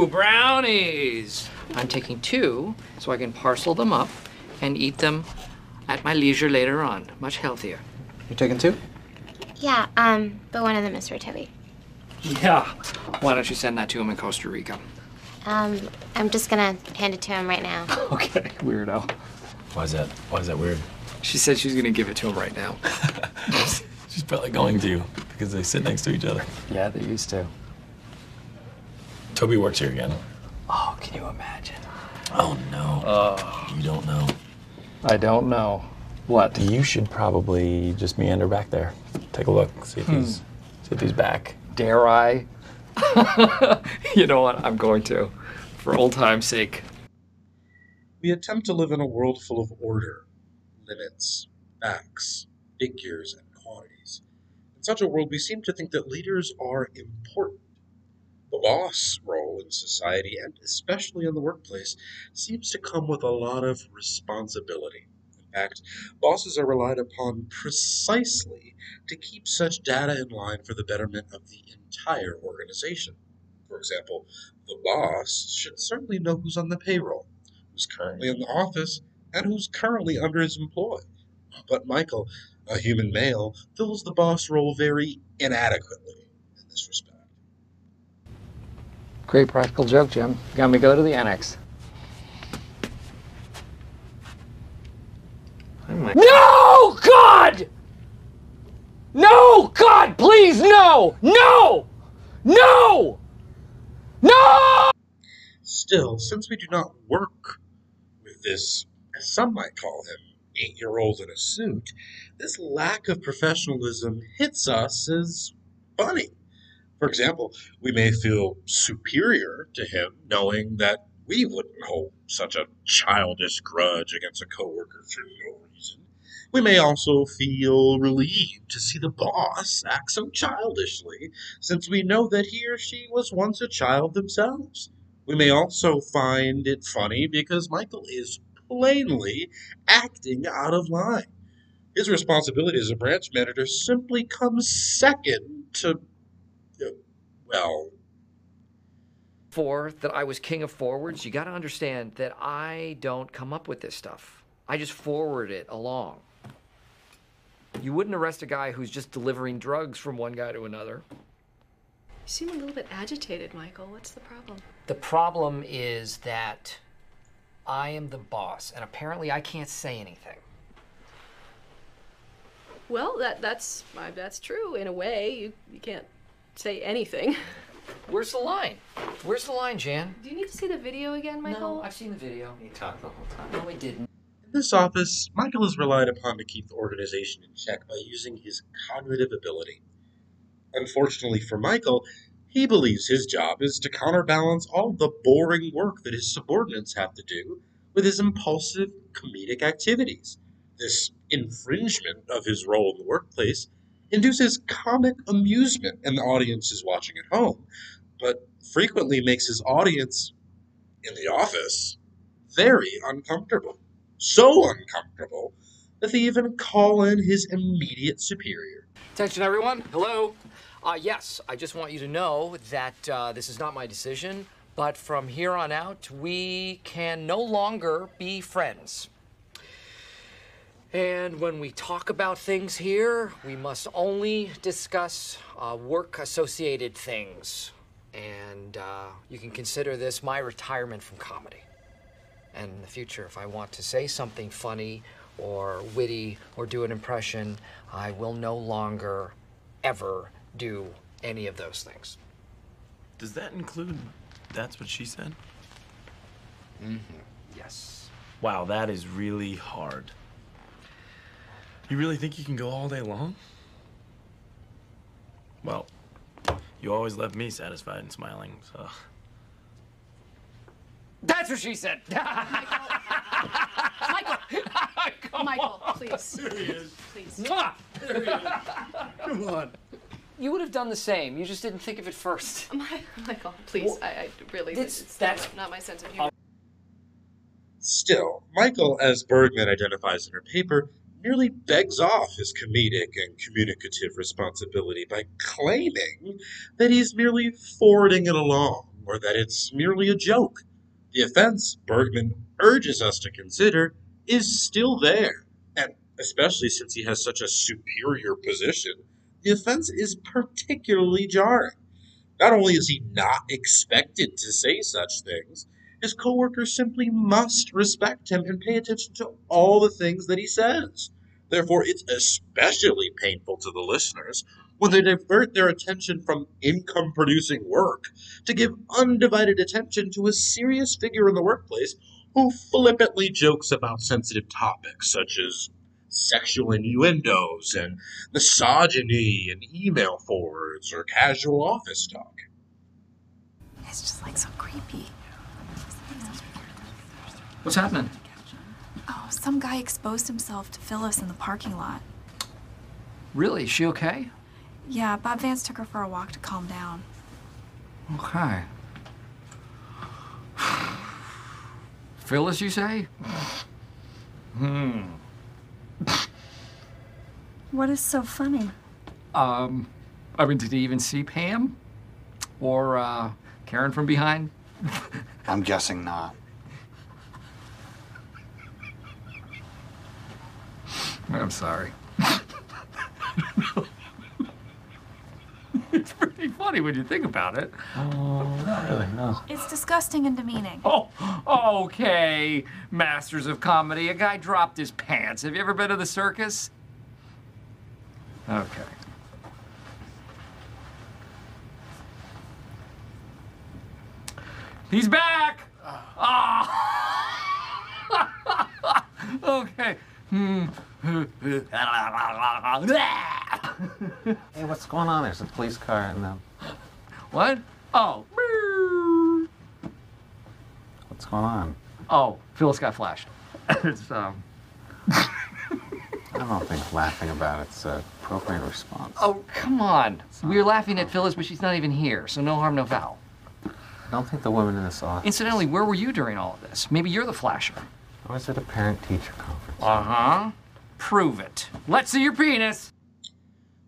Ooh, brownies! I'm taking two so I can parcel them up and eat them at my leisure later on. Much healthier. You're taking two? Yeah, um, but one of them is for Toby. Yeah. Why don't you send that to him in Costa Rica? Um, I'm just gonna hand it to him right now. Okay, weirdo. Why is that? Why is that weird? She said she's gonna give it to him right now. She's probably going to because they sit next to each other. Yeah, they used to. Toby works here again. Oh, can you imagine? Oh no. you don't know. I don't know. What? You should probably just meander back there. Take a look. See if hmm. he's see if he's back. Dare I? you know what? I'm going to. For old time's sake. We attempt to live in a world full of order, limits, facts, figures, and quantities. In such a world, we seem to think that leaders are important. The boss role in society, and especially in the workplace, seems to come with a lot of responsibility. In fact, bosses are relied upon precisely to keep such data in line for the betterment of the entire organization. For example, the boss should certainly know who's on the payroll, who's currently in the office, and who's currently under his employ. But Michael, a human male, fills the boss role very inadequately in this respect. Great practical joke, Jim. Got me go to the annex. No, God! No, God, please, no! No! No! No! Still, since we do not work with this, as some might call him, eight year old in a suit, this lack of professionalism hits us as funny. For example, we may feel superior to him knowing that we wouldn't hold such a childish grudge against a coworker for no reason. We may also feel relieved to see the boss act so childishly, since we know that he or she was once a child themselves. We may also find it funny because Michael is plainly acting out of line. His responsibility as a branch manager simply comes second to, well, For that I was king of forwards, you gotta understand that I don't come up with this stuff. I just forward it along. You wouldn't arrest a guy who's just delivering drugs from one guy to another. You seem a little bit agitated, Michael. What's the problem? The problem is that I am the boss, and apparently I can't say anything. Well, that that's that's true in a way. You you can't say anything. Where's the line? Where's the line, Jan? Do you need to see the video again, Michael? No, I've seen the video. He talked the whole time. No, I didn't. In this office, Michael is relied upon to keep the organization in check by using his cognitive ability. Unfortunately for Michael, he believes his job is to counterbalance all the boring work that his subordinates have to do with his impulsive comedic activities. This infringement of his role in the workplace induces comic amusement in the audiences watching at home, but frequently makes his audience in the office very uncomfortable. So uncomfortable that they even call in his immediate superior. Attention, everyone. Hello. Uh, yes, I just want you to know that uh, this is not my decision, but from here on out, we can no longer be friends. And when we talk about things here, we must only discuss uh, work associated things. And uh, you can consider this my retirement from comedy. And in the future, if I want to say something funny or witty or do an impression, I will no longer ever do any of those things. Does that include that's what she said? Mm-hmm. Yes. Wow, that is really hard. You really think you can go all day long? Well, you always left me satisfied and smiling, so. That's what she said. Michael. Michael, Michael, please. Please. Mwah! Come on. You would have done the same. You just didn't think of it first. Mi- Michael, please. I, I really. It's- it's that's- not, not my sense of humor. Still, Michael, as Bergmann identifies in her paper, merely begs off his comedic and communicative responsibility by claiming that he's merely forwarding it along or that it's merely a joke. The offense Bergmann urges us to consider is still there, and especially since he has such a superior position, the offense is particularly jarring. Not only is he not expected to say such things, his coworkers simply must respect him and pay attention to all the things that he says. Therefore, it's especially painful to the listeners when they divert their attention from income producing work to give undivided attention to a serious figure in the workplace who flippantly jokes about sensitive topics such as sexual innuendos and misogyny and email forwards or casual office talk. It's just like so creepy. What's happening? Oh, some guy exposed himself to Phyllis in the parking lot. Really? Is she okay? Yeah, Bob Vance took her for a walk to calm down. Okay. Phyllis, you say? Hmm. What is so funny? Um, I mean, did he even see Pam? Or, uh, Karen from behind? I'm guessing not. I'm sorry. it's pretty funny when you think about it. Oh, Not really, no. It's disgusting and demeaning. Oh, okay. Masters of comedy. A guy dropped his pants. Have you ever been to the circus? Okay. He's back! Ah! okay. Hmm. Hey, what's going on? There's a police car and um, what? Oh. what's going on? Oh, Phyllis got flashed. it's, um. I don't think laughing about it's a appropriate response. Oh, come on. We're laughing at Phyllis, but she's not even here, so no harm, no foul. I don't think the women in this office. Incidentally, where were you during all of this? Maybe you're the flasher. I was at a parent-teacher conference. Uh huh. Prove it. Let's see your penis.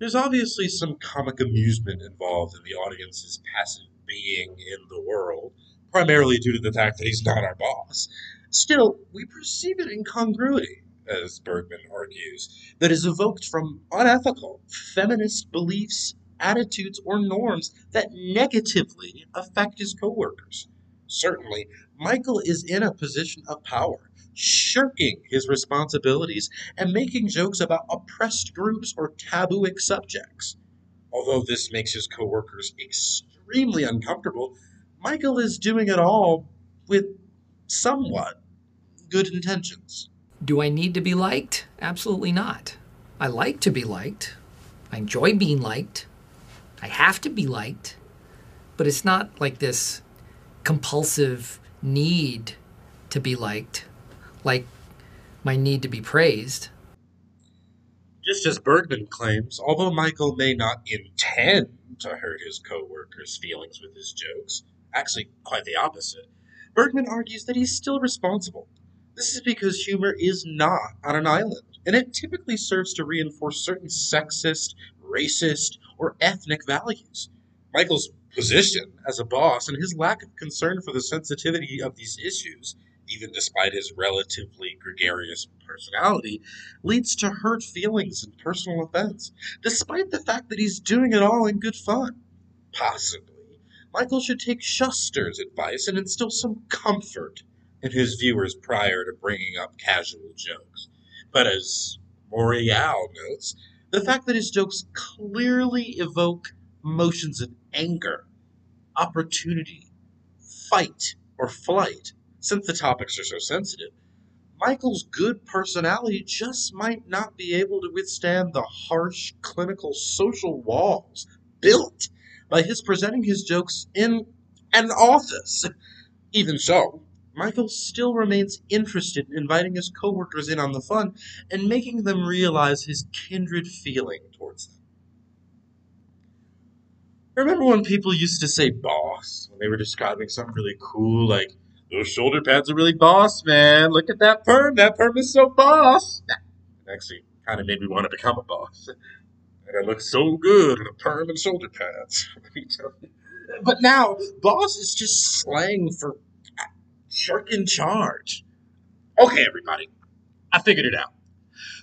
There's obviously some comic amusement involved in the audience's passive being in the world, primarily due to the fact that he's not our boss. Still, we perceive an incongruity, as Bergmann argues, that is evoked from unethical, feminist beliefs, attitudes, or norms that negatively affect his coworkers. Certainly, Michael is in a position of power, shirking his responsibilities and making jokes about oppressed groups or tabooic subjects. Although this makes his coworkers extremely uncomfortable, Michael is doing it all with somewhat good intentions. Do I need to be liked? Absolutely not. I like to be liked. I enjoy being liked. I have to be liked. But it's not like this compulsive need to be liked, like my need to be praised. Just as Bergmann claims, although Michael may not intend to hurt his co-workers' feelings with his jokes, actually quite the opposite, Bergmann argues that he's still responsible. This is because humor is not on an island, and it typically serves to reinforce certain sexist, racist, or ethnic values. Michael's position as a boss and his lack of concern for the sensitivity of these issues, even despite his relatively gregarious personality, leads to hurt feelings and personal offense, despite the fact that he's doing it all in good fun. Possibly, Michael should take Shuster's advice and instill some comfort in his viewers prior to bringing up casual jokes. But as Morreall notes, the fact that his jokes clearly evoke emotions of anger, opportunity, fight, or flight, since the topics are so sensitive, Michael's good personality just might not be able to withstand the harsh clinical social walls built by his presenting his jokes in an office. Even so, Michael still remains interested in inviting his coworkers in on the fun and making them realize his kindred feeling towards them. I remember when people used to say boss when they were describing something really cool, like, those shoulder pads are really boss, man. Look at that perm. That perm is so boss. It actually kind of made me want to become a boss. And I look so good in a perm and shoulder pads. But now, boss is just slang for jerk in charge. Okay, everybody, I figured it out.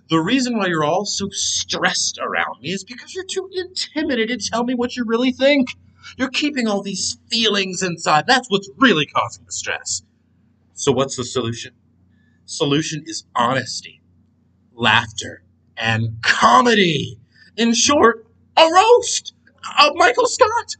The reason why you're all so stressed around me is because you're too intimidated to tell me what you really think. You're keeping all these feelings inside. That's what's really causing the stress. So, what's the solution? Solution is honesty, laughter, and comedy. In short, a roast of Michael Scott.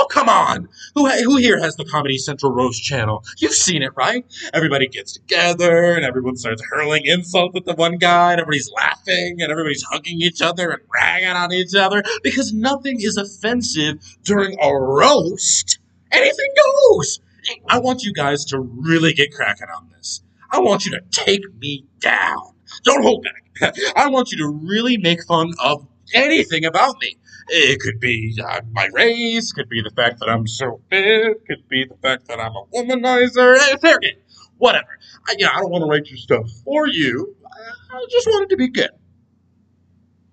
Oh, come on. Who, who here has the Comedy Central Roast channel? You've seen it, right? Everybody gets together and everyone starts hurling insults at the one guy and everybody's laughing and everybody's hugging each other and ragging on each other because nothing is offensive during a roast. Anything goes. I want you guys to really get cracking on this. I want you to take me down. Don't hold back. I want you to really make fun of anything about me. It could be uh, my race, could be the fact that I'm so fit, could be the fact that I'm a womanizer. Eh, fair. Whatever. I, you know, I don't want to write your stuff for you. I, I just want it to be good.